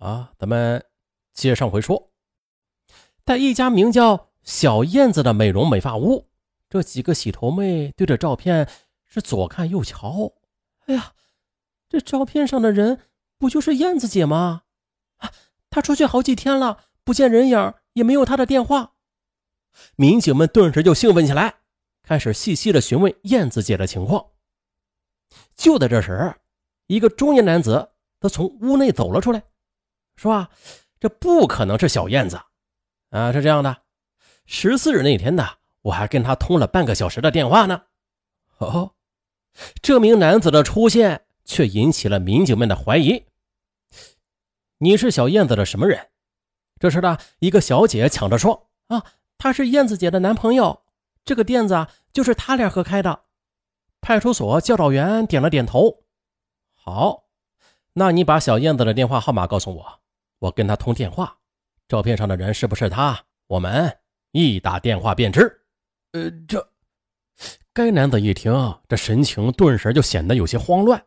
啊，咱们接上回说，在一家名叫小燕子的美容美发屋，这几个洗头妹对着照片是左看右瞧。哎呀，这照片上的人不就是燕子姐吗？啊，她出去好几天了，不见人影，也没有她的电话。民警们顿时就兴奋起来，开始细细的询问燕子姐的情况。就在这时，一个中年男子他从屋内走了出来，说：“啊，这不可能是小燕子，啊，是这样的，十四日那天呢，我还跟他通了半个小时的电话呢。”哦，这名男子的出现却引起了民警们的怀疑。你是小燕子的什么人？这时呢一个小姐抢着说：“啊，他是燕子姐的男朋友，这个店子就是他俩合开的。”派出所教导员点了点头。好，那你把小燕子的电话号码告诉我，我跟他通电话。照片上的人是不是他？我们一打电话便知。呃，这该男子一听，这神情顿时就显得有些慌乱，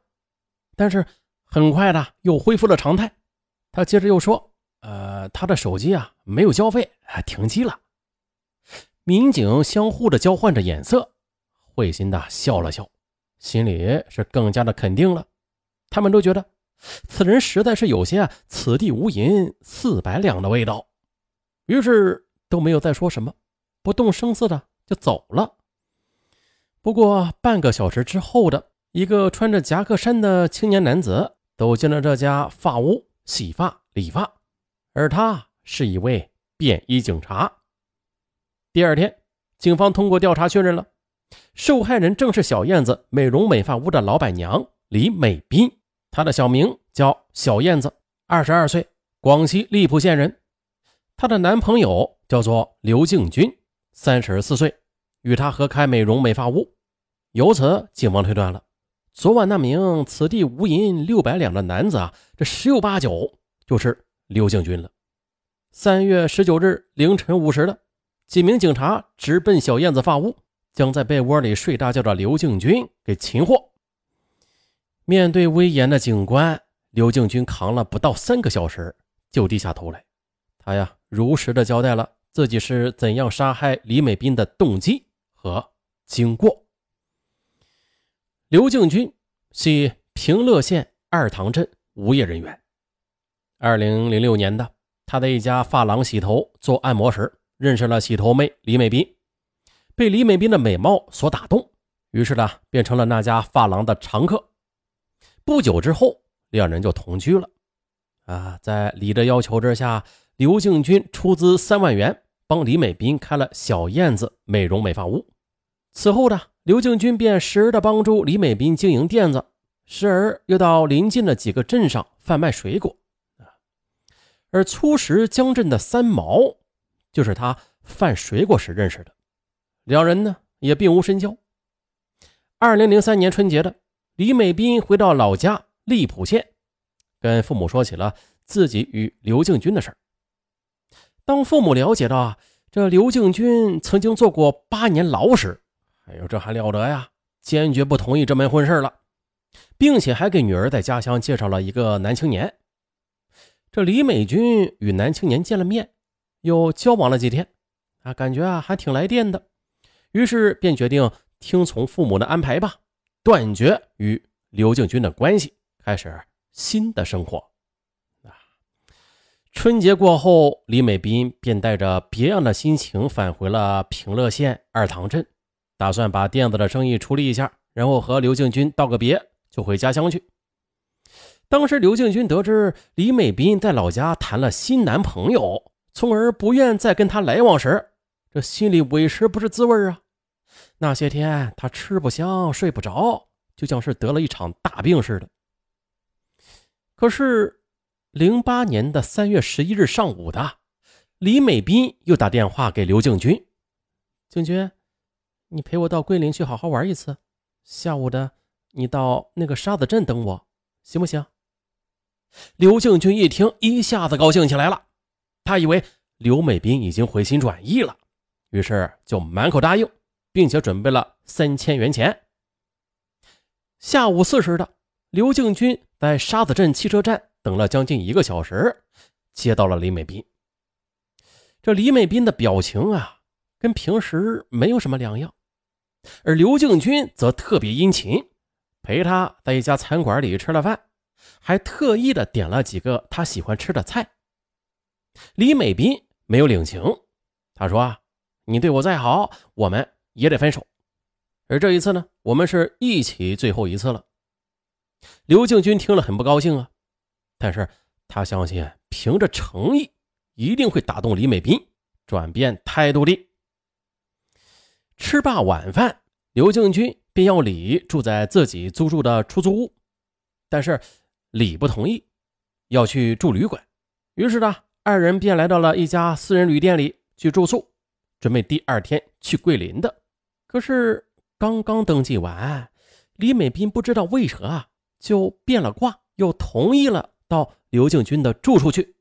但是很快的又恢复了常态。他接着又说：“呃，他的手机啊没有交费，停机了。”民警相互的交换着眼色，会心的笑了笑，心里是更加的肯定了。他们都觉得此人实在是有些“此地无银四百两”的味道，于是都没有再说什么，不动声色的就走了。不过半个小时之后的一个穿着夹克衫的青年男子走进了这家发屋洗发理发，而他是一位便衣警察。第二天，警方通过调查确认了，受害人正是小燕子美容美发屋的老板娘李美斌。她的小名叫小燕子，二十二岁，广西荔浦县人。她的男朋友叫做刘敬军，三十四岁，与她合开美容美发屋。由此，警方推断了，昨晚那名“此地无银六百两”的男子啊，这十有八九就是刘敬军了。三月十九日凌晨五时的，几名警察直奔小燕子发屋，将在被窝里睡大觉的刘敬军给擒获。面对威严的警官，刘敬军扛了不到三个小时就低下头来。他呀，如实的交代了自己是怎样杀害李美斌的动机和经过。刘敬军系平乐县二塘镇无业人员。二零零六年的，他在一家发廊洗头做按摩时，认识了洗头妹李美斌，被李美斌的美貌所打动，于是呢，变成了那家发廊的常客。不久之后，两人就同居了。啊，在李的要求之下，刘敬军出资三万元帮李美斌开了小燕子美容美发屋。此后呢，刘敬军便时而的帮助李美斌经营店子，时而又到邻近的几个镇上贩卖水果。啊，而初识江镇的三毛，就是他贩水果时认识的。两人呢，也并无深交。二零零三年春节的。李美斌回到老家荔浦县，跟父母说起了自己与刘敬军的事儿。当父母了解到这刘敬军曾经做过八年牢时，哎呦，这还了得呀！坚决不同意这门婚事了，并且还给女儿在家乡介绍了一个男青年。这李美军与男青年见了面，又交往了几天，啊，感觉啊还挺来电的，于是便决定听从父母的安排吧。断绝与刘敬军的关系，开始新的生活。啊，春节过后，李美斌便带着别样的心情返回了平乐县二塘镇，打算把店子的生意处理一下，然后和刘敬军道个别，就回家乡去。当时刘敬军得知李美斌在老家谈了新男朋友，从而不愿再跟他来往时，这心里委实不是滋味啊。那些天，他吃不香，睡不着，就像是得了一场大病似的。可是，零八年的三月十一日上午的，李美斌又打电话给刘敬军：“敬军，你陪我到桂林去好好玩一次。下午的，你到那个沙子镇等我，行不行？”刘敬军一听，一下子高兴起来了。他以为刘美斌已经回心转意了，于是就满口答应。并且准备了三千元钱。下午四时的，刘敬军在沙子镇汽车站等了将近一个小时，接到了李美斌。这李美斌的表情啊，跟平时没有什么两样，而刘敬军则特别殷勤，陪他在一家餐馆里吃了饭，还特意的点了几个他喜欢吃的菜。李美斌没有领情，他说：“，你对我再好，我们也得分手。而这一次呢，我们是一起最后一次了。”刘敬军听了很不高兴啊，但是他相信凭着诚意一定会打动李美斌转变态度的。吃罢晚饭，刘敬军便要李住在自己租住的出租屋，但是李不同意，要去住旅馆。于是呢，二人便来到了一家私人旅店里去住宿，准备第二天去桂林的。可是刚刚登记完，李美斌不知道为何啊。就变了卦，又同意了到刘敬军的住处去。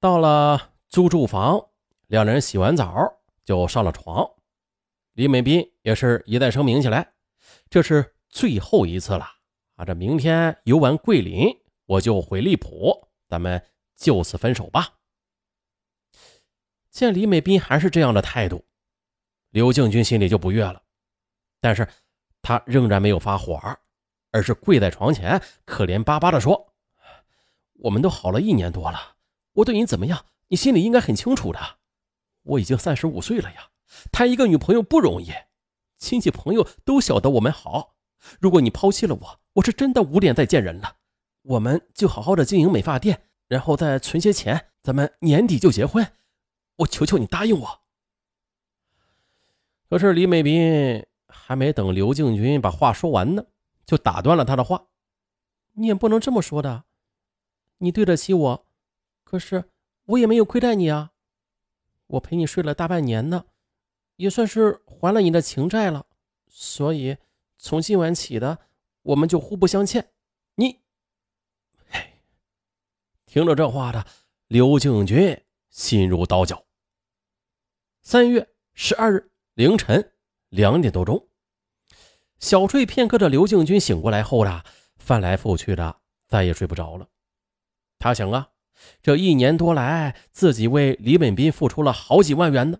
到了租住房，两人洗完澡就上了床。李美斌也是一再声明起来：“这是最后一次了啊！这明天游玩桂林，我就回荔浦，咱们就此分手吧。”见李美斌还是这样的态度，刘敬军心里就不悦了，但是他仍然没有发火。而是跪在床前，可怜巴巴地说：“我们都好了一年多了，我对你怎么样，你心里应该很清楚的。我已经三十五岁了呀，谈一个女朋友不容易，亲戚朋友都晓得我们好。如果你抛弃了我，我是真的无脸再见人了。我们就好好的经营美发店，然后再存些钱，咱们年底就结婚。我求求你答应我。”可是李美斌还没等刘敬军把话说完呢。就打断了他的话：“你也不能这么说的，你对得起我，可是我也没有亏待你啊。我陪你睡了大半年呢，也算是还了你的情债了。所以从今晚起的，我们就互不相欠。你，嘿，听着这话的刘敬军心如刀绞。三月十二日凌晨两点多钟。”小睡片刻的刘敬军醒过来后呢，翻来覆去的，再也睡不着了。他想啊，这一年多来，自己为李本斌付出了好几万元呢，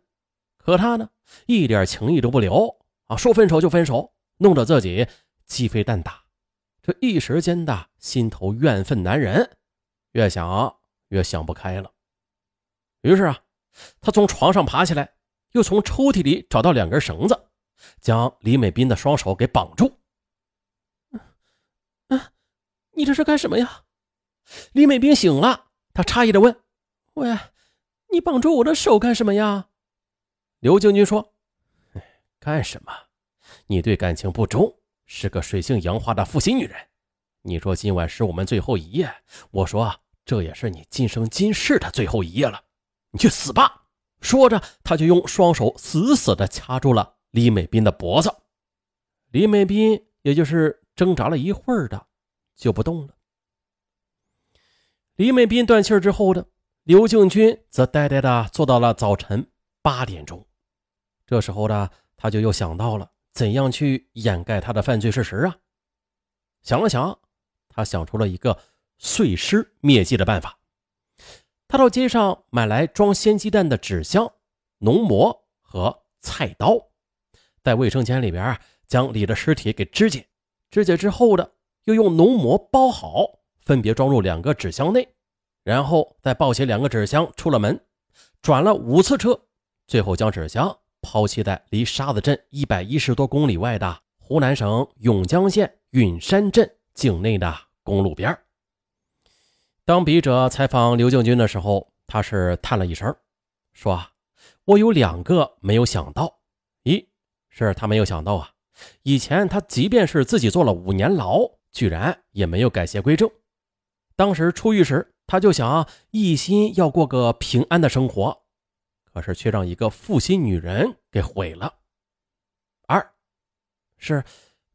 可他呢，一点情意都不留啊，说分手就分手，弄得自己鸡飞蛋打。这一时间的心头怨愤难忍，越想越想不开了。于是啊，他从床上爬起来，又从抽屉里找到两根绳子。将李美斌的双手给绑住。啊，你这是干什么呀？李美斌醒了，他诧异的问：“喂，你绑住我的手干什么呀？”刘将军说：“干什么？你对感情不忠，是个水性杨花的负心女人。你说今晚是我们最后一夜，我说这也是你今生今世的最后一夜了。你去死吧！”说着，他就用双手死死的掐住了。李美斌的脖子，李美斌也就是挣扎了一会儿的，就不动了。李美斌断气之后的刘敬军则呆呆的坐到了早晨八点钟。这时候呢，他就又想到了怎样去掩盖他的犯罪事实啊。想了想，他想出了一个碎尸灭迹的办法。他到街上买来装鲜鸡蛋的纸箱、浓膜和菜刀。在卫生间里边，将李的尸体给肢解，肢解之后的又用浓膜包好，分别装入两个纸箱内，然后再抱起两个纸箱出了门，转了五次车，最后将纸箱抛弃在离沙子镇一百一十多公里外的湖南省永江县允山镇境内的公路边。当笔者采访刘敬军的时候，他是叹了一声，说：“我有两个没有想到，一。”是他没有想到啊！以前他即便是自己坐了五年牢，居然也没有改邪归正。当时出狱时，他就想一心要过个平安的生活，可是却让一个负心女人给毁了。二是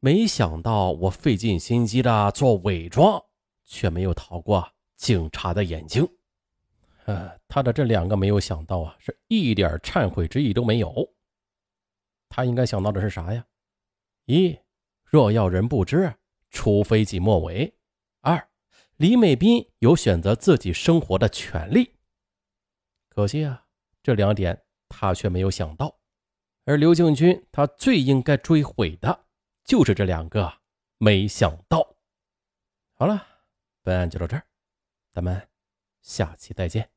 没想到我费尽心机的做伪装，却没有逃过警察的眼睛。呃，他的这两个没有想到啊，是一点忏悔之意都没有。他应该想到的是啥呀？一，若要人不知，除非己莫为；二，李美斌有选择自己生活的权利。可惜啊，这两点他却没有想到。而刘敬军他最应该追悔的就是这两个，没想到。好了，本案就到这儿，咱们下期再见。